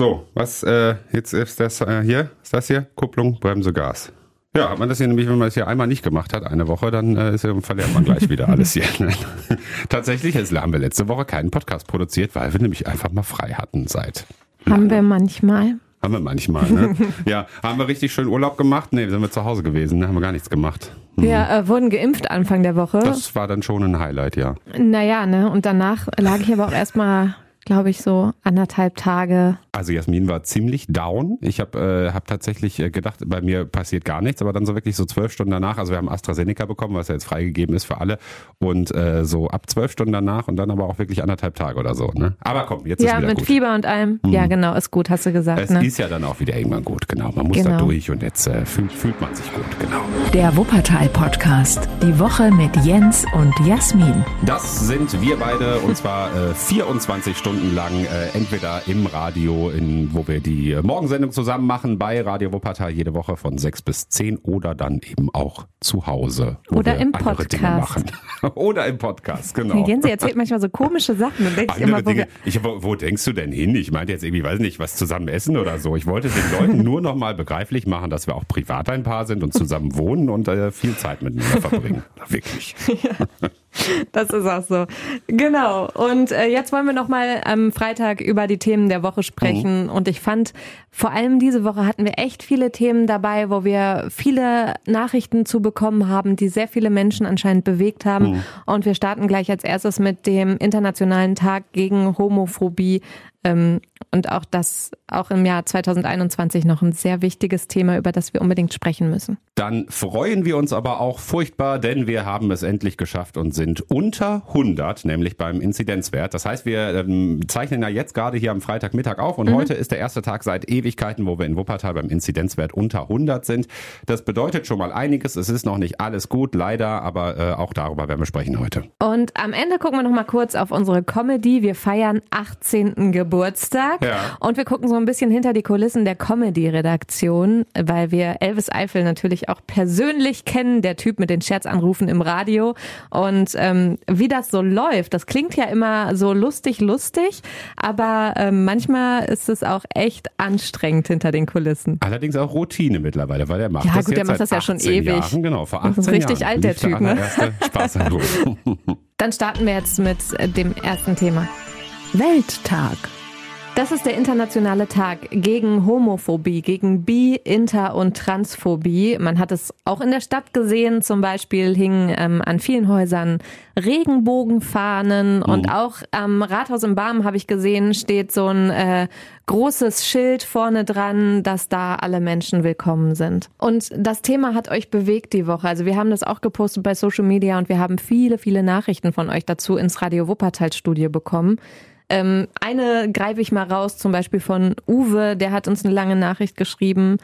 So, was, äh, jetzt ist das äh, hier, ist das hier? Kupplung, Bremse, Gas. Ja, hat man das hier nämlich, wenn man das hier einmal nicht gemacht hat, eine Woche, dann äh, ist, verliert man gleich wieder alles hier. Tatsächlich ist, haben wir letzte Woche keinen Podcast produziert, weil wir nämlich einfach mal frei hatten seit. Haben wir manchmal. Haben wir manchmal, ne? ja, haben wir richtig schön Urlaub gemacht? Nee, sind wir zu Hause gewesen, ne? haben wir gar nichts gemacht. Mhm. Wir äh, wurden geimpft Anfang der Woche. Das war dann schon ein Highlight, ja. Naja, ne? Und danach lag ich aber auch erstmal glaube ich, so anderthalb Tage. Also Jasmin war ziemlich down. Ich habe äh, hab tatsächlich äh, gedacht, bei mir passiert gar nichts, aber dann so wirklich so zwölf Stunden danach, also wir haben AstraZeneca bekommen, was ja jetzt freigegeben ist für alle und äh, so ab zwölf Stunden danach und dann aber auch wirklich anderthalb Tage oder so. Ne? Aber komm, jetzt ja, ist wieder mit gut. Fieber und allem. Mhm. Ja, genau, ist gut, hast du gesagt. Es ne? ist ja dann auch wieder irgendwann gut, genau. Man muss Genau. da durch und jetzt äh, fühlt, fühlt man sich gut, genau. Der Wuppertal-Podcast. Die Woche mit Jens und Jasmin. Das sind wir beide und zwar äh, 24 Stunden lang äh, entweder im Radio, in, wo wir die äh, Morgensendung zusammen machen bei Radio Wuppertal jede Woche von 6 bis 10 oder dann eben auch zu Hause. Oder im Podcast. machen. oder im Podcast, genau. Jens erzählt manchmal so komische Sachen und sich Andere immer, wo Dinge. Ich, wo, wo denkst du denn hin? Ich meinte jetzt irgendwie, weiß nicht, was zusammen essen oder so. Ich wollte den Leuten nur noch mal begreiflich machen, dass wir auch privat ein Paar sind und zusammen wohnen und äh, viel Zeit miteinander verbringen. Wirklich. das ist auch so. Genau. Und äh, jetzt wollen wir noch mal am Freitag über die Themen der Woche sprechen. Und ich fand, vor allem diese Woche hatten wir echt viele Themen dabei, wo wir viele Nachrichten zu bekommen haben, die sehr viele Menschen anscheinend bewegt haben. Und wir starten gleich als erstes mit dem Internationalen Tag gegen Homophobie. Ähm, und auch das auch im Jahr 2021 noch ein sehr wichtiges Thema, über das wir unbedingt sprechen müssen. Dann freuen wir uns aber auch furchtbar, denn wir haben es endlich geschafft und sind unter 100, nämlich beim Inzidenzwert. Das heißt, wir ähm, zeichnen ja jetzt gerade hier am Freitagmittag auf und heute ist der erste Tag seit Ewigkeiten, wo wir in Wuppertal beim Inzidenzwert unter 100 sind. Das bedeutet schon mal einiges. Es ist noch nicht alles gut, leider, aber äh, auch darüber werden wir sprechen heute. Und am Ende gucken wir noch mal kurz auf unsere Comedy. Wir feiern 18. Geburtstag Ja. und wir gucken so ein bisschen hinter die Kulissen der Comedy-Redaktion, weil wir Elvis Eifel natürlich auch persönlich kennen, der Typ mit den Scherzanrufen im Radio. Und ähm, wie das so läuft, das klingt ja immer so lustig, lustig, aber ähm, manchmal ist es auch echt anstrengend hinter den Kulissen. Allerdings auch Routine mittlerweile, weil der macht Ja, das gut, der macht das ja schon 18 ewig. Jahren, genau, vor 18 Das ist richtig Jahren alt, der Typ, ne? Spaßanruf. Dann starten wir jetzt mit dem ersten Thema. Welttag. Das ist der internationale Tag gegen Homophobie, gegen Bi-, Inter- und Transphobie. Man hat es auch in der Stadt gesehen. Zum Beispiel hingen ähm, an vielen Häusern Regenbogenfahnen und auch am Rathaus im Barm habe ich gesehen, steht so ein äh, großes Schild vorne dran, dass da alle Menschen willkommen sind. Und das Thema hat euch bewegt die Woche. Also wir haben das auch gepostet bei Social Media und wir haben viele, viele Nachrichten von euch dazu ins Radio Wuppertal Studio bekommen. Ähm, eine greife ich mal raus, zum Beispiel von Uwe, der hat uns eine lange Nachricht geschrieben.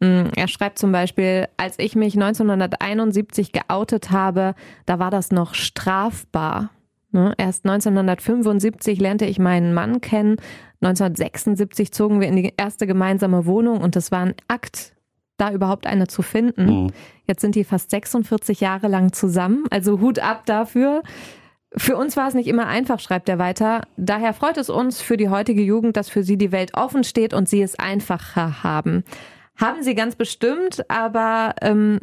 Mm, Er schreibt zum Beispiel, als ich mich 1971 geoutet habe, da war das noch strafbar. Ne? Erst 1975 lernte ich meinen Mann kennen. 1976 zogen wir in die erste gemeinsame Wohnung und es war ein Akt, da überhaupt eine zu finden. Jetzt sind die fast 46 Jahre lang zusammen. Also Hut ab dafür. Für uns war es nicht immer einfach, schreibt er weiter. Daher freut es uns für die heutige Jugend, dass für sie die Welt offen steht und sie es einfacher haben. Haben sie ganz bestimmt, aber ähm,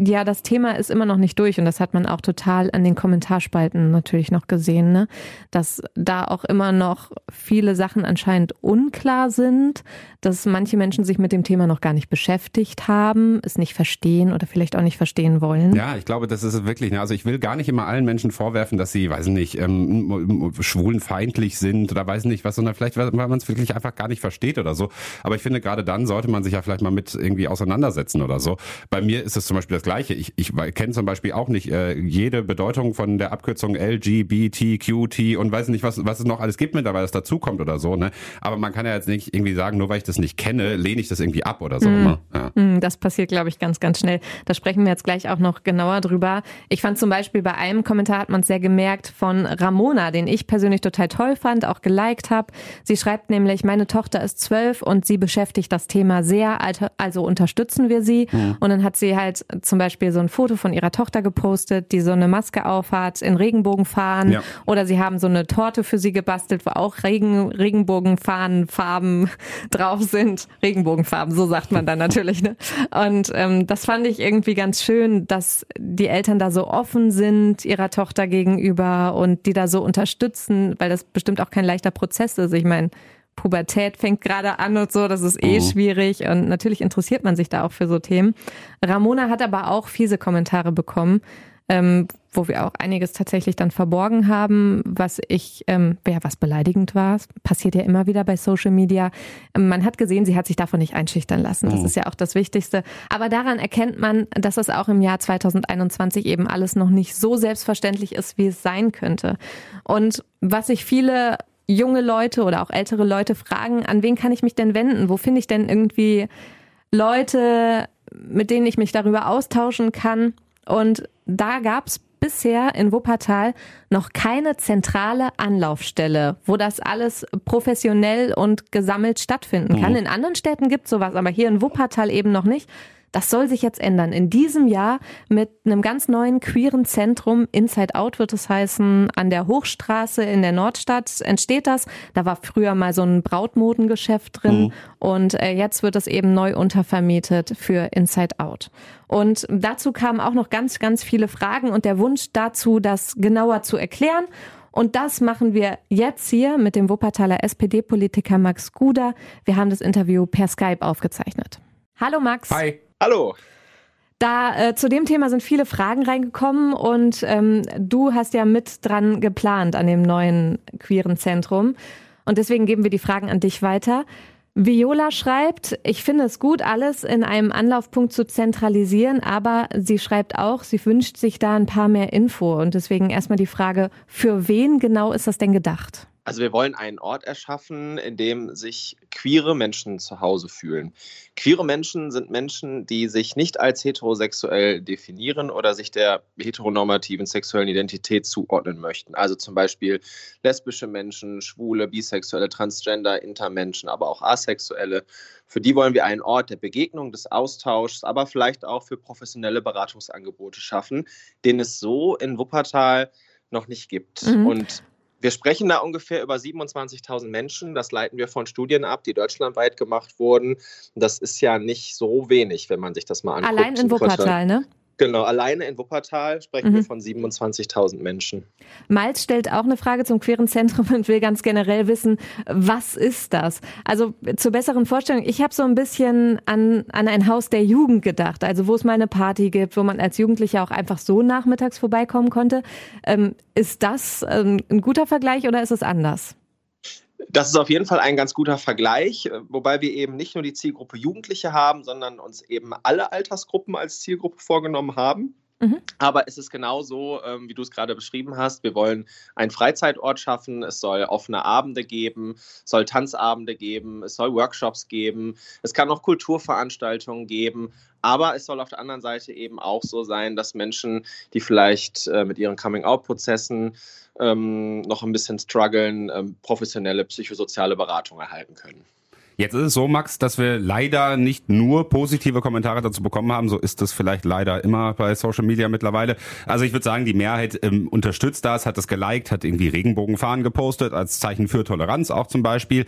ja, das Thema ist immer noch nicht durch und das hat man auch total an den Kommentarspalten natürlich noch gesehen, ne? dass da auch immer noch viele Sachen anscheinend unklar sind, dass manche Menschen sich mit dem Thema noch gar nicht beschäftigt haben, es nicht verstehen oder vielleicht auch nicht verstehen wollen. Ja, ich glaube, das ist wirklich. ne? Also ich will gar nicht immer allen Menschen vorwerfen, dass sie, weiß nicht, ähm, schwulenfeindlich sind oder weiß nicht was, sondern vielleicht, weil man es wirklich einfach gar nicht versteht oder so. Aber ich finde, gerade dann sollte man sich ja vielleicht mal mit irgendwie auseinandersetzen oder so. Bei mir ist es zum Beispiel das Gleiche. Ich, ich kenne zum Beispiel auch nicht äh, jede Bedeutung von der Abkürzung LGBTQT und weiß nicht, was, was es noch alles gibt mittlerweile, das dazukommt oder so. Ne? Aber man kann ja jetzt nicht irgendwie sagen, nur weil ich das nicht kenne, lehne ich das irgendwie ab oder so. Ne? Ja. Hm, das passiert, glaube ich, ganz, ganz schnell. Da sprechen wir jetzt gleich auch noch genauer drüber. Ich fand zum Beispiel bei einem Kommentar hat man es sehr gemerkt von Ramona, den ich persönlich total toll fand, auch geliked habe. Sie schreibt nämlich, meine Tochter ist zwölf und sie beschäftigt das Thema sehr, also unterstützen wir sie. Mhm. Und dann hat sie halt zum Beispiel so ein Foto von ihrer Tochter gepostet, die so eine Maske aufhat, in Regenbogen fahren. Ja. Oder sie haben so eine Torte für sie gebastelt, wo auch Regen, Regenbogenfahnen, Farben drauf sind. Regenbogenfarben, so sagt man dann natürlich. Ne? Und ähm, das fand ich irgendwie ganz schön, dass die Eltern da so offen sind ihrer Tochter gegenüber und die da so unterstützen, weil das bestimmt auch kein leichter Prozess ist. Ich meine, Pubertät fängt gerade an und so, das ist eh mhm. schwierig und natürlich interessiert man sich da auch für so Themen. Ramona hat aber auch fiese Kommentare bekommen, ähm, wo wir auch einiges tatsächlich dann verborgen haben, was ich, ähm, ja, was beleidigend war. passiert ja immer wieder bei Social Media. Man hat gesehen, sie hat sich davon nicht einschüchtern lassen. Das mhm. ist ja auch das Wichtigste. Aber daran erkennt man, dass es auch im Jahr 2021 eben alles noch nicht so selbstverständlich ist, wie es sein könnte. Und was sich viele junge Leute oder auch ältere Leute fragen, an wen kann ich mich denn wenden? Wo finde ich denn irgendwie Leute, mit denen ich mich darüber austauschen kann? Und da gab es bisher in Wuppertal noch keine zentrale Anlaufstelle, wo das alles professionell und gesammelt stattfinden kann. Mhm. In anderen Städten gibt es sowas, aber hier in Wuppertal eben noch nicht. Das soll sich jetzt ändern. In diesem Jahr mit einem ganz neuen queeren Zentrum, Inside Out wird es heißen, an der Hochstraße in der Nordstadt entsteht das. Da war früher mal so ein Brautmodengeschäft drin mhm. und äh, jetzt wird es eben neu untervermietet für Inside Out. Und dazu kamen auch noch ganz, ganz viele Fragen und der Wunsch dazu, das genauer zu erklären. Und das machen wir jetzt hier mit dem Wuppertaler SPD-Politiker Max Guder. Wir haben das Interview per Skype aufgezeichnet. Hallo Max. Hi. Hallo. Da äh, zu dem Thema sind viele Fragen reingekommen und ähm, du hast ja mit dran geplant an dem neuen queeren Zentrum. Und deswegen geben wir die Fragen an dich weiter. Viola schreibt, ich finde es gut, alles in einem Anlaufpunkt zu zentralisieren, aber sie schreibt auch, sie wünscht sich da ein paar mehr Info. Und deswegen erstmal die Frage, für wen genau ist das denn gedacht? Also wir wollen einen Ort erschaffen, in dem sich queere Menschen zu Hause fühlen. Queere Menschen sind Menschen, die sich nicht als heterosexuell definieren oder sich der heteronormativen sexuellen Identität zuordnen möchten. Also zum Beispiel lesbische Menschen, schwule, bisexuelle, transgender, intermenschen, aber auch asexuelle. Für die wollen wir einen Ort der Begegnung, des Austauschs, aber vielleicht auch für professionelle Beratungsangebote schaffen, den es so in Wuppertal noch nicht gibt. Mhm. Und wir sprechen da ungefähr über 27.000 Menschen. Das leiten wir von Studien ab, die deutschlandweit gemacht wurden. Das ist ja nicht so wenig, wenn man sich das mal anguckt. Allein in Wuppertal, ne? Genau, alleine in Wuppertal sprechen mhm. wir von 27.000 Menschen. Malz stellt auch eine Frage zum queeren Zentrum und will ganz generell wissen, was ist das? Also zur besseren Vorstellung, ich habe so ein bisschen an, an ein Haus der Jugend gedacht, also wo es mal eine Party gibt, wo man als Jugendlicher auch einfach so nachmittags vorbeikommen konnte. Ähm, ist das ähm, ein guter Vergleich oder ist es anders? Das ist auf jeden Fall ein ganz guter Vergleich, äh, wobei wir eben nicht nur die Zielgruppe Jugendliche haben, sondern uns eben alle Altersgruppen als Zielgruppe vorgenommen haben. Mhm. Aber es ist genauso, ähm, wie du es gerade beschrieben hast. Wir wollen einen Freizeitort schaffen. Es soll offene Abende geben, es soll Tanzabende geben, es soll Workshops geben. Es kann auch Kulturveranstaltungen geben. Aber es soll auf der anderen Seite eben auch so sein, dass Menschen, die vielleicht äh, mit ihren Coming-out-Prozessen ähm, noch ein bisschen strugglen, ähm, professionelle psychosoziale Beratung erhalten können. Jetzt ist es so, Max, dass wir leider nicht nur positive Kommentare dazu bekommen haben. So ist das vielleicht leider immer bei Social Media mittlerweile. Also ich würde sagen, die Mehrheit ähm, unterstützt das, hat das geliked, hat irgendwie Regenbogenfahren gepostet, als Zeichen für Toleranz auch zum Beispiel.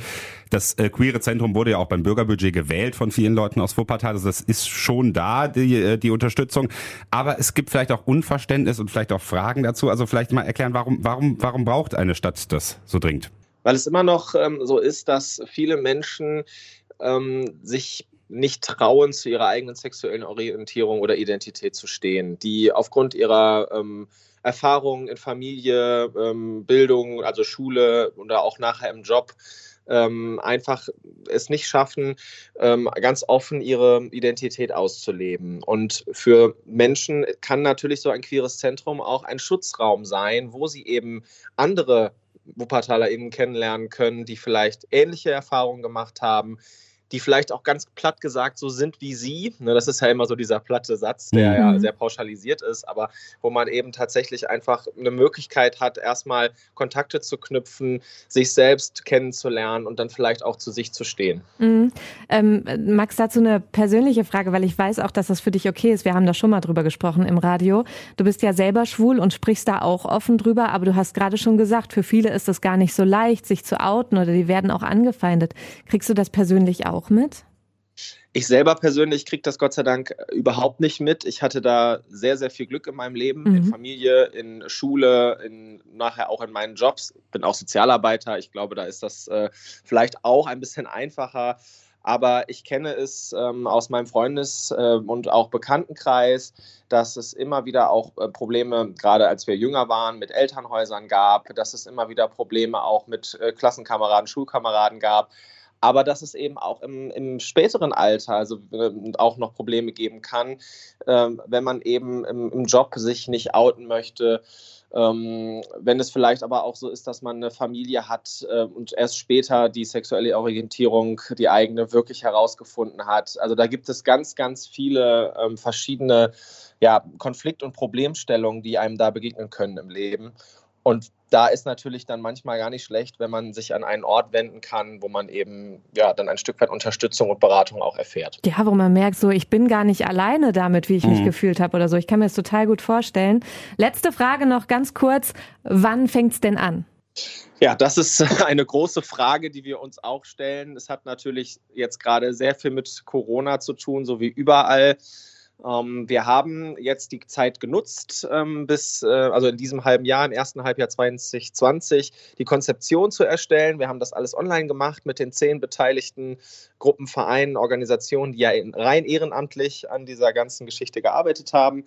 Das äh, queere Zentrum wurde ja auch beim Bürgerbudget gewählt von vielen Leuten aus Wuppertal. Also das ist schon da, die, äh, die Unterstützung. Aber es gibt vielleicht auch Unverständnis und vielleicht auch Fragen dazu. Also vielleicht mal erklären, warum, warum, warum braucht eine Stadt das so dringend? Weil es immer noch ähm, so ist, dass viele Menschen ähm, sich nicht trauen, zu ihrer eigenen sexuellen Orientierung oder Identität zu stehen, die aufgrund ihrer ähm, Erfahrungen in Familie, ähm, Bildung, also Schule oder auch nachher im Job ähm, einfach es nicht schaffen, ähm, ganz offen ihre Identität auszuleben. Und für Menschen kann natürlich so ein queeres Zentrum auch ein Schutzraum sein, wo sie eben andere WuppertalerInnen kennenlernen können, die vielleicht ähnliche Erfahrungen gemacht haben, die vielleicht auch ganz platt gesagt so sind wie sie. Ne, das ist ja immer so dieser platte Satz, der mhm. ja sehr pauschalisiert ist, aber wo man eben tatsächlich einfach eine Möglichkeit hat, erstmal Kontakte zu knüpfen, sich selbst kennenzulernen und dann vielleicht auch zu sich zu stehen. Mhm. Ähm, Max, dazu eine persönliche Frage, weil ich weiß auch, dass das für dich okay ist. Wir haben da schon mal drüber gesprochen im Radio. Du bist ja selber schwul und sprichst da auch offen drüber, aber du hast gerade schon gesagt, für viele ist es gar nicht so leicht, sich zu outen oder die werden auch angefeindet. Kriegst du das persönlich auch mit? Ich selber persönlich kriege das Gott sei Dank überhaupt nicht mit. Ich hatte da sehr, sehr viel Glück in meinem Leben, mhm. in Familie, in Schule, in, nachher auch in meinen Jobs. Bin auch Sozialarbeiter. Ich glaube, da ist das äh, vielleicht auch ein bisschen einfacher. Aber ich kenne es ähm, aus meinem Freundes- äh, und auch Bekanntenkreis, dass es immer wieder auch äh, Probleme, gerade als wir jünger waren, mit Elternhäusern gab, dass es immer wieder Probleme auch mit äh, Klassenkameraden, Schulkameraden gab aber dass es eben auch im, im späteren Alter also äh, auch noch Probleme geben kann, äh, wenn man eben im, im, Job sich nicht outen möchte. Ähm, wenn es vielleicht aber auch so ist, dass man eine Familie hat äh, und erst später die sexuelle Orientierung, die eigene, wirklich herausgefunden hat. Also da gibt es ganz, ganz viele ähm, verschiedene ja, Konflikt- und Problemstellungen, die einem da begegnen können im Leben. Und da ist natürlich dann manchmal gar nicht schlecht, wenn man sich an einen Ort wenden kann, wo man eben ja dann ein Stück weit Unterstützung und Beratung auch erfährt. Ja, wo man merkt, so ich bin gar nicht alleine damit, wie ich mhm. mich gefühlt habe oder so. Ich kann mir das total gut vorstellen. Letzte Frage noch ganz kurz: Wann fängt es denn an? Ja, das ist eine große Frage, die wir uns auch stellen. Es hat natürlich jetzt gerade sehr viel mit Corona zu tun, so wie überall. Ähm, wir haben jetzt die Zeit genutzt, ähm, bis, äh, also in diesem halben Jahr, im ersten Halbjahr 2020, die Konzeption zu erstellen. Wir haben das alles online gemacht mit den zehn beteiligten Gruppen, Vereinen, Organisationen, die ja rein ehrenamtlich an dieser ganzen Geschichte gearbeitet haben.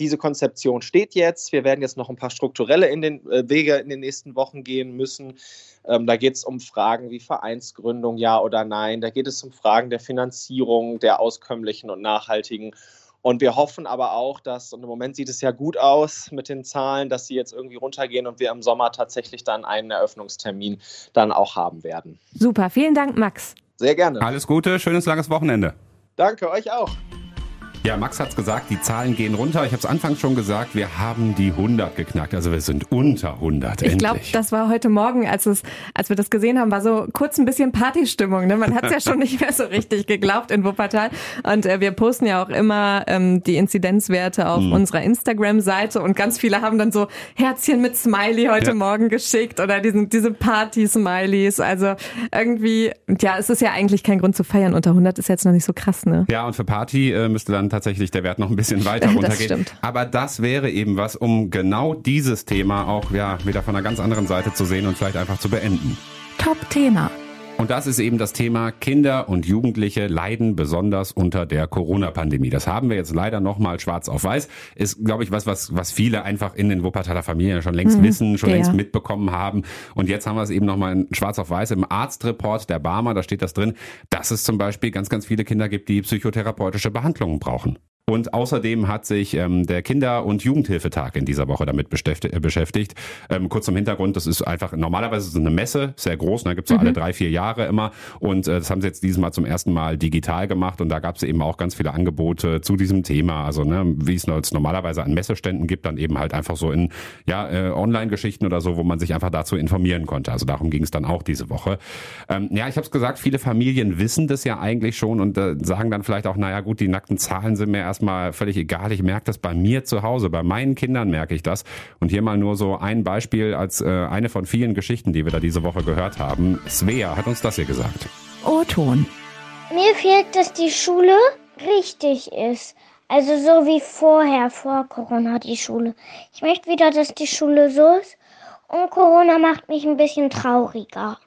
Diese Konzeption steht jetzt. Wir werden jetzt noch ein paar strukturelle in den, äh, Wege in den nächsten Wochen gehen müssen. Ähm, da geht es um Fragen wie Vereinsgründung, ja oder nein. Da geht es um Fragen der Finanzierung, der auskömmlichen und nachhaltigen. Und wir hoffen aber auch, dass, und im Moment sieht es ja gut aus mit den Zahlen, dass sie jetzt irgendwie runtergehen und wir im Sommer tatsächlich dann einen Eröffnungstermin dann auch haben werden. Super, vielen Dank, Max. Sehr gerne. Alles Gute, schönes langes Wochenende. Danke, euch auch. Ja, Max hat's gesagt, die Zahlen gehen runter. Ich habe es anfangs schon gesagt, wir haben die 100 geknackt. Also wir sind unter 100. Ich glaube, das war heute Morgen, als, es, als wir das gesehen haben, war so kurz ein bisschen Partystimmung. Ne? Man hat es ja schon nicht mehr so richtig geglaubt in Wuppertal. Und äh, wir posten ja auch immer ähm, die Inzidenzwerte auf mhm. unserer Instagram-Seite. Und ganz viele haben dann so Herzchen mit Smiley heute ja. Morgen geschickt oder diesen, diese Party-Smileys. Also irgendwie, ja, es ist ja eigentlich kein Grund zu feiern. Unter 100 ist jetzt noch nicht so krass. Ne? Ja, und für Party äh, müsste dann tatsächlich der Wert noch ein bisschen weiter runtergehen. Das Aber das wäre eben was, um genau dieses Thema auch ja, wieder von einer ganz anderen Seite zu sehen und vielleicht einfach zu beenden. Top-Thema. Und das ist eben das Thema Kinder und Jugendliche leiden besonders unter der Corona-Pandemie. Das haben wir jetzt leider nochmal schwarz auf weiß. Ist, glaube ich, was, was, was viele einfach in den Wuppertaler Familien schon längst mhm, wissen, schon ja. längst mitbekommen haben. Und jetzt haben wir es eben nochmal in schwarz auf weiß im Arztreport der Barmer, da steht das drin, dass es zum Beispiel ganz, ganz viele Kinder gibt, die psychotherapeutische Behandlungen brauchen. Und außerdem hat sich ähm, der Kinder- und Jugendhilfetag in dieser Woche damit äh, beschäftigt. Ähm, kurz zum Hintergrund, das ist einfach, normalerweise ist es eine Messe, sehr groß, da ne, gibt's so mhm. alle drei, vier Jahre immer. Und äh, das haben sie jetzt dieses Mal zum ersten Mal digital gemacht und da gab's eben auch ganz viele Angebote zu diesem Thema. Also ne, wie es normalerweise an Messeständen gibt, dann eben halt einfach so in ja, äh, Online-Geschichten oder so, wo man sich einfach dazu informieren konnte. Also darum ging es dann auch diese Woche. Ähm, ja, ich habe es gesagt, viele Familien wissen das ja eigentlich schon und äh, sagen dann vielleicht auch, naja gut, die nackten Zahlen sind mir erstmal völlig egal. Ich merke das bei mir zu Hause, bei meinen Kindern merke ich das. Und hier mal nur so ein Beispiel als äh, eine von vielen Geschichten, die wir da diese Woche gehört haben. Svea hat uns das hier gesagt. O-Ton. Mir fehlt, dass die Schule richtig ist. Also so wie vorher, vor Corona die Schule. Ich möchte wieder, dass die Schule so ist. Und Corona macht mich ein bisschen trauriger.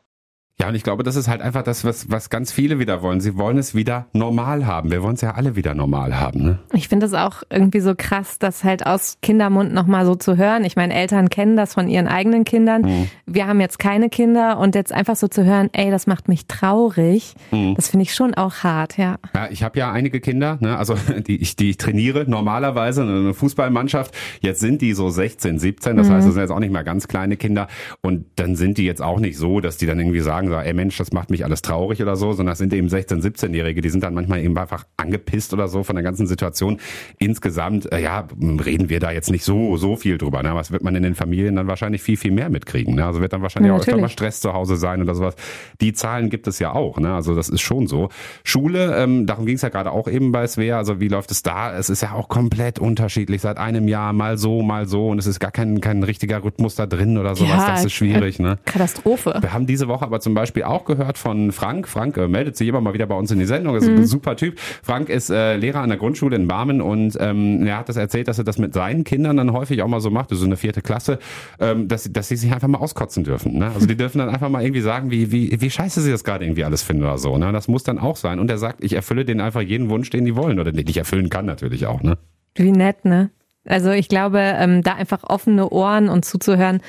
Ja, und ich glaube, das ist halt einfach das, was, was ganz viele wieder wollen. Sie wollen es wieder normal haben. Wir wollen es ja alle wieder normal haben. Ne? Ich finde es auch irgendwie so krass, das halt aus Kindermund nochmal so zu hören. Ich meine, Eltern kennen das von ihren eigenen Kindern. Mhm. Wir haben jetzt keine Kinder und jetzt einfach so zu hören, ey, das macht mich traurig, mhm. das finde ich schon auch hart, ja. Ja, ich habe ja einige Kinder, ne? also die ich, die ich trainiere normalerweise, eine Fußballmannschaft. Jetzt sind die so 16, 17, das mhm. heißt, das sind jetzt auch nicht mehr ganz kleine Kinder. Und dann sind die jetzt auch nicht so, dass die dann irgendwie sagen, sagen, so, ey Mensch, das macht mich alles traurig oder so, sondern das sind eben 16-, 17-Jährige, die sind dann manchmal eben einfach angepisst oder so von der ganzen Situation. Insgesamt, äh, ja, reden wir da jetzt nicht so, so viel drüber. Ne? Was wird man in den Familien dann wahrscheinlich viel, viel mehr mitkriegen. Ne? Also wird dann wahrscheinlich ja, auch öfter mal Stress zu Hause sein oder sowas. Die Zahlen gibt es ja auch. Ne? Also das ist schon so. Schule, ähm, darum ging es ja gerade auch eben bei Svea. Also wie läuft es da? Es ist ja auch komplett unterschiedlich seit einem Jahr, mal so, mal so. Und es ist gar kein, kein richtiger Rhythmus da drin oder sowas. Ja, das ist schwierig. Ne? Katastrophe. Wir haben diese Woche aber zum Beispiel auch gehört von Frank. Frank äh, meldet sich immer mal wieder bei uns in die Sendung. Ist mhm. ein super Typ. Frank ist äh, Lehrer an der Grundschule in Barmen und ähm, er hat das erzählt, dass er das mit seinen Kindern dann häufig auch mal so macht, so eine vierte Klasse, ähm, dass, dass sie sich einfach mal auskotzen dürfen. Ne? Also die dürfen dann einfach mal irgendwie sagen, wie, wie, wie scheiße sie das gerade irgendwie alles finden oder so. Ne? Das muss dann auch sein. Und er sagt, ich erfülle denen einfach jeden Wunsch, den die wollen oder den ich erfüllen kann natürlich auch. Ne? Wie nett, ne? Also ich glaube, ähm, da einfach offene Ohren und zuzuhören,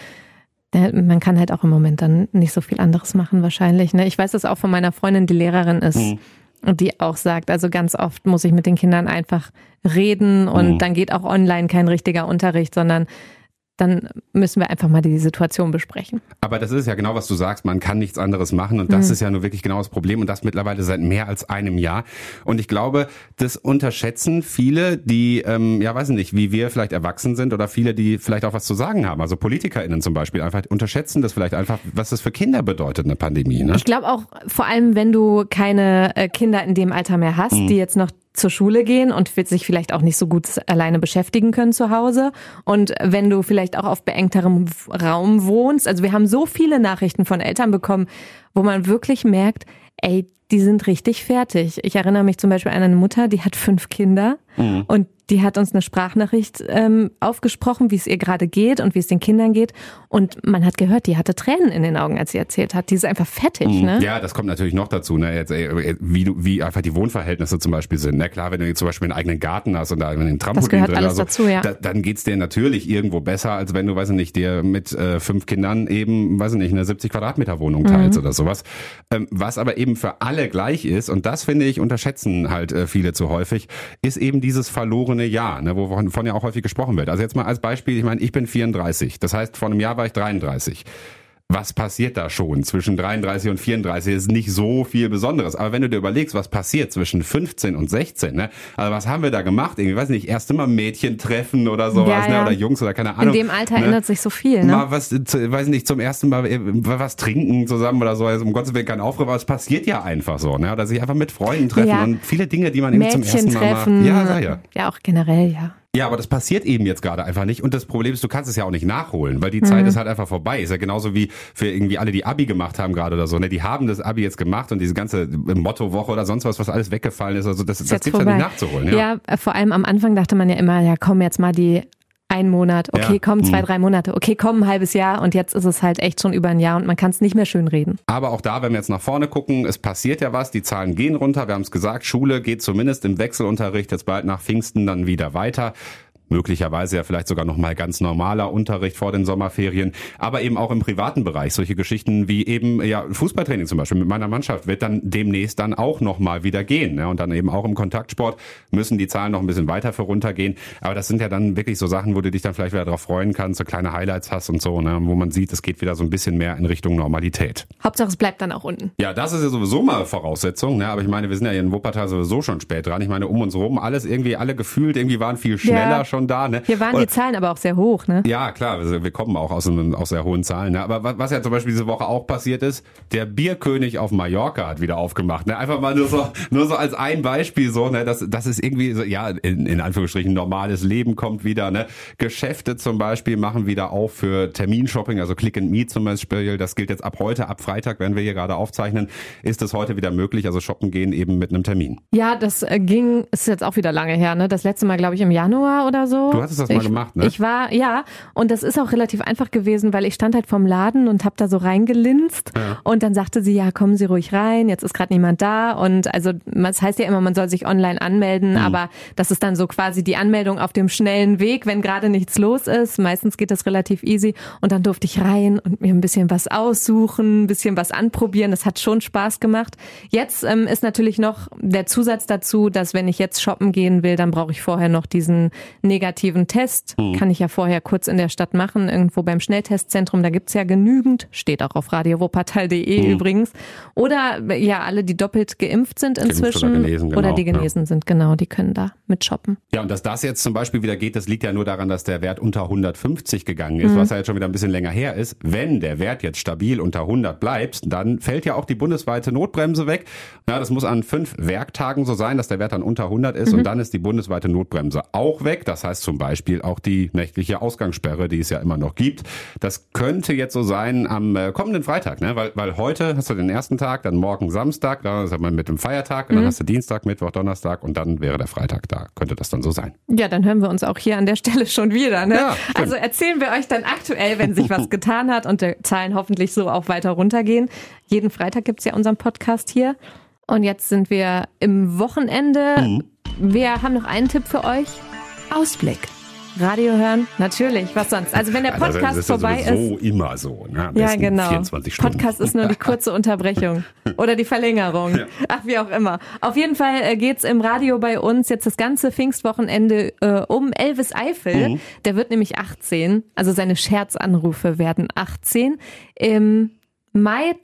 man kann halt auch im Moment dann nicht so viel anderes machen wahrscheinlich. Ne? Ich weiß das auch von meiner Freundin, die Lehrerin ist. Mhm. Und die auch sagt, also ganz oft muss ich mit den Kindern einfach reden und mhm. dann geht auch online kein richtiger Unterricht, sondern dann müssen wir einfach mal die Situation besprechen. Aber das ist ja genau, was du sagst. Man kann nichts anderes machen. Und das mhm. ist ja nur wirklich genau das Problem. Und das mittlerweile seit mehr als einem Jahr. Und ich glaube, das unterschätzen viele, die, ähm, ja, weiß nicht, wie wir vielleicht erwachsen sind oder viele, die vielleicht auch was zu sagen haben. Also PolitikerInnen zum Beispiel einfach unterschätzen das vielleicht einfach, was das für Kinder bedeutet, eine Pandemie. Ne? Ich glaube auch, vor allem, wenn du keine äh, Kinder in dem Alter mehr hast, mhm. die jetzt noch zur Schule gehen und wird sich vielleicht auch nicht so gut alleine beschäftigen können zu Hause. Und wenn du vielleicht auch auf beengterem Raum wohnst, also wir haben so viele Nachrichten von Eltern bekommen, wo man wirklich merkt, ey, die sind richtig fertig. Ich erinnere mich zum Beispiel an eine Mutter, die hat fünf Kinder mhm. und die hat uns eine Sprachnachricht ähm, aufgesprochen, wie es ihr gerade geht und wie es den Kindern geht. Und man hat gehört, die hatte Tränen in den Augen, als sie erzählt hat. Die ist einfach fettig, mhm. ne? Ja, das kommt natürlich noch dazu, ne? Jetzt, äh, wie, du, wie einfach die Wohnverhältnisse zum Beispiel sind. Na ne? klar, wenn du jetzt zum Beispiel einen eigenen Garten hast und da einen Trampolin das gehört drin, alles also, dazu, ja. da, dann geht's dir natürlich irgendwo besser, als wenn du, weiß ich nicht, dir mit äh, fünf Kindern eben, weiß ich nicht, eine 70 Quadratmeter Wohnung teilst mhm. oder sowas. Ähm, was aber eben für alle gleich ist, und das finde ich, unterschätzen halt äh, viele zu häufig, ist eben dieses verlorene Jahr, ne, wovon ja auch häufig gesprochen wird. Also jetzt mal als Beispiel, ich meine, ich bin 34. Das heißt, vor einem Jahr war ich 33 was passiert da schon? Zwischen 33 und 34 ist nicht so viel Besonderes. Aber wenn du dir überlegst, was passiert zwischen 15 und 16, ne? Also was haben wir da gemacht? Irgendwie, weiß nicht, erst immer Mädchen treffen oder sowas, ja, ne? ja. ne? Oder Jungs oder keine Ahnung. In dem Alter ne? ändert sich so viel, ne? Mal was, weiß nicht, zum ersten Mal äh, was trinken zusammen oder so. Also um Gottes Willen kein Aufruf, aber es passiert ja einfach so, ne? Oder sich einfach mit Freunden treffen ja. und viele Dinge, die man eben zum ersten Mal treffen. macht. Ja, ja. Ja, auch generell, ja. Ja, aber das passiert eben jetzt gerade einfach nicht. Und das Problem ist, du kannst es ja auch nicht nachholen, weil die mhm. Zeit ist halt einfach vorbei. Ist ja genauso wie für irgendwie alle, die Abi gemacht haben gerade oder so. Ne? Die haben das Abi jetzt gemacht und diese ganze Mottowoche oder sonst was, was alles weggefallen ist. Also das, das gibt's ja nicht nachzuholen. Ja. ja, vor allem am Anfang dachte man ja immer, ja komm jetzt mal die ein Monat, okay, ja. komm, zwei, mhm. drei Monate, okay, komm, ein halbes Jahr und jetzt ist es halt echt schon über ein Jahr und man kann es nicht mehr schön reden. Aber auch da, wenn wir jetzt nach vorne gucken, es passiert ja was, die Zahlen gehen runter, wir haben es gesagt, Schule geht zumindest im Wechselunterricht jetzt bald nach Pfingsten dann wieder weiter möglicherweise ja vielleicht sogar noch mal ganz normaler Unterricht vor den Sommerferien, aber eben auch im privaten Bereich. Solche Geschichten wie eben ja Fußballtraining zum Beispiel mit meiner Mannschaft wird dann demnächst dann auch noch mal wieder gehen. Ne? Und dann eben auch im Kontaktsport müssen die Zahlen noch ein bisschen weiter für runtergehen. Aber das sind ja dann wirklich so Sachen, wo du dich dann vielleicht wieder darauf freuen kannst, so kleine Highlights hast und so, ne? wo man sieht, es geht wieder so ein bisschen mehr in Richtung Normalität. Hauptsache es bleibt dann auch unten. Ja, das ist ja sowieso mal Voraussetzung. Ne? Aber ich meine, wir sind ja in Wuppertal sowieso schon spät dran. Ich meine, um uns rum alles irgendwie, alle gefühlt irgendwie waren viel schneller ja. schon da. Ne? Hier waren und, die Zahlen aber auch sehr hoch, ne? Ja, klar, wir kommen auch aus, aus sehr hohen Zahlen. Ne? Aber was ja zum Beispiel diese Woche auch passiert ist, der Bierkönig auf Mallorca hat wieder aufgemacht. Ne? Einfach mal nur so, nur so als ein Beispiel so, ne? Das, das ist irgendwie so, ja, in, in Anführungsstrichen normales Leben kommt wieder. Ne? Geschäfte zum Beispiel machen wieder auf für Terminshopping, also Click and Meet zum Beispiel. Das gilt jetzt ab heute, ab Freitag, wenn wir hier gerade aufzeichnen, ist es heute wieder möglich. Also shoppen gehen eben mit einem Termin. Ja, das äh, ging, ist jetzt auch wieder lange her, ne? Das letzte Mal, glaube ich, im Januar oder so. Du hattest das mal gemacht, ne? Ich war, ja, und das ist auch relativ einfach gewesen, weil ich stand halt vorm Laden und habe da so reingelinst ja. und dann sagte sie, ja, kommen Sie ruhig rein, jetzt ist gerade niemand da und also das heißt ja immer, man soll sich online anmelden, mhm. aber das ist dann so quasi die Anmeldung auf dem schnellen Weg, wenn gerade nichts los ist. Meistens geht das relativ easy und dann durfte ich rein und mir ein bisschen was aussuchen, ein bisschen was anprobieren. Das hat schon Spaß gemacht. Jetzt ähm, ist natürlich noch der Zusatz dazu, dass wenn ich jetzt shoppen gehen will, dann brauche ich vorher noch diesen negativen negativen Test. Hm. Kann ich ja vorher kurz in der Stadt machen, irgendwo beim Schnelltestzentrum. Da gibt's ja genügend. Steht auch auf radiowuppertal.de Hm. übrigens. Oder ja, alle, die doppelt geimpft sind Geimpft oder inzwischen. genesen, genau, die ja. genesen sind, genau. Die können da mit shoppen. Ja, und dass das jetzt zum Beispiel wieder geht, das liegt ja nur daran, dass der Wert unter 150 gegangen ist, Mhm. was ja jetzt schon wieder ein bisschen länger her ist. Wenn der Wert jetzt stabil unter 100 bleibt, dann fällt ja auch die bundesweite Notbremse weg. Ja, das muss an fünf Werktagen so sein, dass der Wert dann unter 100 ist Mhm. und dann ist die bundesweite Notbremse auch weg. Das heißt zum Beispiel auch die nächtliche Ausgangssperre, die es ja immer noch gibt. Das könnte jetzt so sein am äh, kommenden Freitag, ne? weil, weil heute hast du den ersten Tag, dann morgen Samstag, dann ist man mit dem Feiertag, und Mhm. dann hast du Dienstag, Mittwoch, Donnerstag und dann wäre der Freitag da. Könnte das dann so sein. Ja, dann hören wir uns auch hier an der Stelle schon wieder. Ne? Ja, also erzählen wir euch dann aktuell, wenn sich was getan hat und die Zahlen hoffentlich so auch weiter runtergehen. Jeden Freitag gibt's ja unseren Podcast hier. Und jetzt sind wir im Wochenende. Mhm. Wir haben noch einen Tipp für euch. Ausblick. Radio hören, natürlich, was sonst. Also wenn der Podcast das ist ja vorbei ist. sowieso immer so. Ne? Ja, genau. 24 Stunden. Podcast ist nur die kurze Unterbrechung oder die Verlängerung. Ach, wie auch immer. Auf jeden Fall äh, geht's im Radio bei uns jetzt das ganze Pfingstwochenende äh, um Elvis Eifel. Mhm. Der wird nämlich 18. Also seine Scherzanrufe werden 18. Im Mai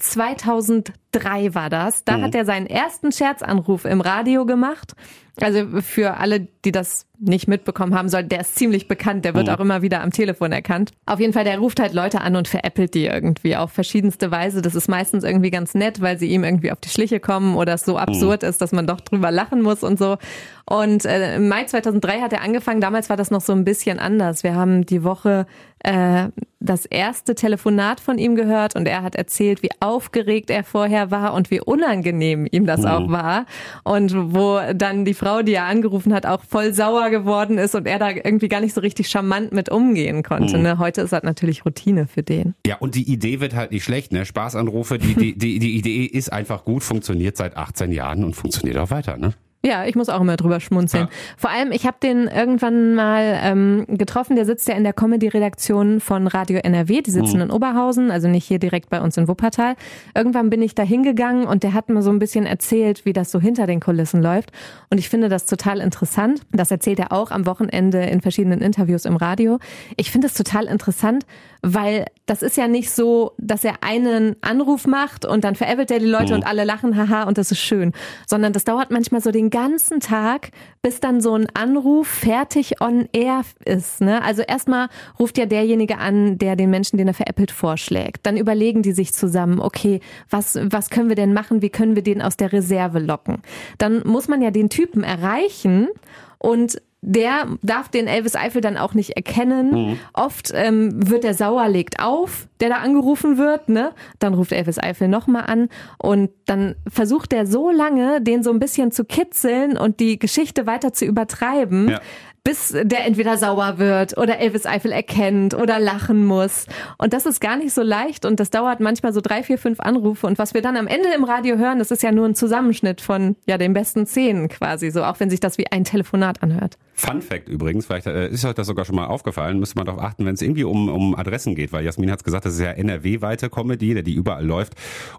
2003 war das. Da hat er seinen ersten Scherzanruf im Radio gemacht. Also für alle, die das nicht mitbekommen haben sollen, der ist ziemlich bekannt, der wird auch immer wieder am Telefon erkannt. Auf jeden Fall, der ruft halt Leute an und veräppelt die irgendwie auf verschiedenste Weise. Das ist meistens irgendwie ganz nett, weil sie ihm irgendwie auf die Schliche kommen oder es so absurd ist, dass man doch drüber lachen muss und so. Und äh, im Mai 2003 hat er angefangen, damals war das noch so ein bisschen anders. Wir haben die Woche äh, das erste Telefonat von ihm gehört und er hat erzählt, wie aufgeregt er vorher war und wie unangenehm ihm das auch war. Und wo dann die Frau, die er angerufen hat, auch voll sauer geworden ist und er da irgendwie gar nicht so richtig charmant mit umgehen konnte. Ne? Heute ist das natürlich Routine für den. Ja, und die Idee wird halt nicht schlecht, ne? Spaßanrufe, die, die, die, die Idee ist einfach gut, funktioniert seit 18 Jahren und funktioniert auch weiter, ne? Ja, ich muss auch immer drüber schmunzeln. Ja. Vor allem, ich habe den irgendwann mal ähm, getroffen, der sitzt ja in der Comedy-Redaktion von Radio NRW, die sitzen in Oberhausen, also nicht hier direkt bei uns in Wuppertal. Irgendwann bin ich da hingegangen und der hat mir so ein bisschen erzählt, wie das so hinter den Kulissen läuft. Und ich finde das total interessant. Das erzählt er auch am Wochenende in verschiedenen Interviews im Radio. Ich finde es total interessant, weil das ist ja nicht so, dass er einen Anruf macht und dann veräppelt er die Leute und alle lachen, haha, und das ist schön. Sondern das dauert manchmal so den ganzen Tag, bis dann so ein Anruf fertig on air ist. Ne? Also erstmal ruft ja derjenige an, der den Menschen, den er veräppelt, vorschlägt. Dann überlegen die sich zusammen, okay, was, was können wir denn machen? Wie können wir den aus der Reserve locken? Dann muss man ja den Typen erreichen und der darf den Elvis Eifel dann auch nicht erkennen. Oft ähm, wird der sauer, legt auf, der da angerufen wird, ne? Dann ruft Elvis Eifel nochmal an und dann versucht er so lange, den so ein bisschen zu kitzeln und die Geschichte weiter zu übertreiben, Ja. Bis der entweder sauer wird oder Elvis Eifel erkennt oder lachen muss. Und das ist gar nicht so leicht und das dauert manchmal so drei, vier, fünf Anrufe. Und was wir dann am Ende im Radio hören, das ist ja nur ein Zusammenschnitt von ja den besten Szenen quasi, so auch wenn sich das wie ein Telefonat anhört. Fun Fact übrigens, vielleicht äh, ist euch das sogar schon mal aufgefallen, müsste man darauf achten, wenn es irgendwie um, um Adressen geht, weil Jasmin hat gesagt, das ist ja NRW-weite Comedy, der die überall läuft.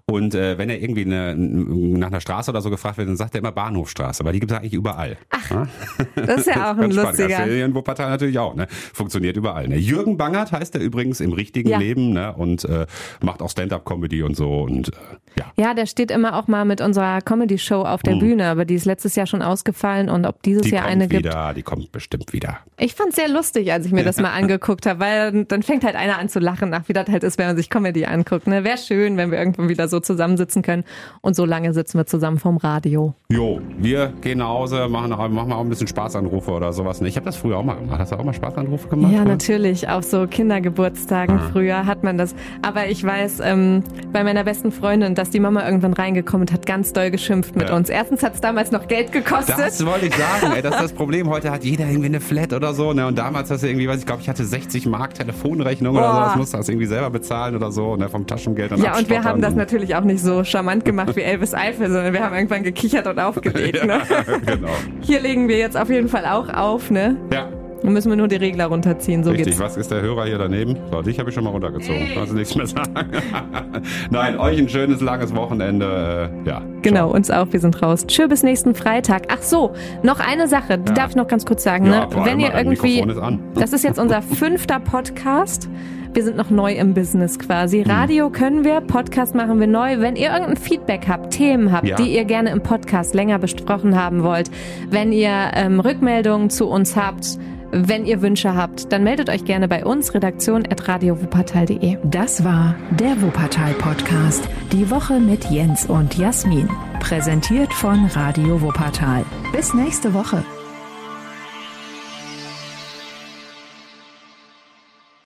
Und äh, wenn er irgendwie eine, nach einer Straße oder so gefragt wird, dann sagt er immer Bahnhofstraße, weil die gibt es eigentlich überall. Ach, Das ist ja auch ein lustiger. Das ist hier in Wuppertal natürlich auch, ne? Funktioniert überall. Ne? Jürgen Bangert heißt er übrigens im richtigen Ja. Leben, ne? Und äh, macht auch Stand-up-Comedy und so und äh, ja. Ja, der steht immer auch mal mit unserer Comedy-Show auf der Bühne, aber die ist letztes Jahr schon ausgefallen und ob dieses Die Jahr kommt eine gibt. wieder, die kommt bestimmt wieder. Ich fand's sehr lustig, als ich mir das mal angeguckt habe, weil dann- fängt halt einer an zu lachen, nach wie das halt ist, wenn man sich Comedy anguckt. Ne? Wäre schön, wenn wir irgendwann wieder so zusammensitzen können. Und so lange sitzen wir zusammen vom Radio. Jo, wir gehen nach Hause, machen, noch, machen auch ein bisschen Spaßanrufe oder sowas. Ne? Ich habe das früher auch mal gemacht. Hast du auch mal Spaßanrufe gemacht? Ja, natürlich. Auf so Kindergeburtstagen früher hat man das. Aber ich weiß ähm, bei meiner besten Freundin, dass die Mama irgendwann reingekommen und hat ganz doll geschimpft mit Ja. uns. Erstens hat's damals noch Geld gekostet. Das wollte ich sagen, ey, das ist das Problem. Heute hat jeder irgendwie eine Flat oder so. Ne? Und damals hast du irgendwie, weiß ich glaube, ich hatte 60 Mark Telefonrechnung oder so. Das musst du das irgendwie selber bezahlen oder so, ne? vom Taschengeld. Und Ja, und wir haben das natürlich auch nicht so charmant gemacht wie Elvis Eifel, sondern wir haben irgendwann gekichert und aufgelegt. Ne? genau. Hier legen wir jetzt auf jeden Fall auch auf, ne? Ja, Dann müssen wir nur die Regler runterziehen. So Richtig, geht's. was ist der Hörer hier daneben? So, dich habe ich schon mal runtergezogen. Kannst du nichts mehr sagen. Nein, euch ein schönes, langes Wochenende. Äh, ja. Genau, uns auch, wir sind raus. Tschö, bis nächsten Freitag. Ach so, noch eine Sache, die Ja. darf ich noch ganz kurz sagen. Ja, ne? Wenn ihr irgendwie, Mikrofon ist an. das ist jetzt unser fünfter Podcast. Wir sind noch neu im Business quasi. Hm. Radio können wir, Podcast machen wir neu. Wenn ihr irgendein Feedback habt, Themen habt, Ja. die ihr gerne im Podcast länger besprochen haben wollt, wenn ihr ähm, Rückmeldungen zu uns habt, wenn ihr Wünsche habt, dann meldet euch gerne bei uns, redaktion.radiowuppertal.de. Das war der Wuppertal-Podcast. Die Woche mit Jens und Jasmin. Präsentiert von Radio Wuppertal. Bis nächste Woche.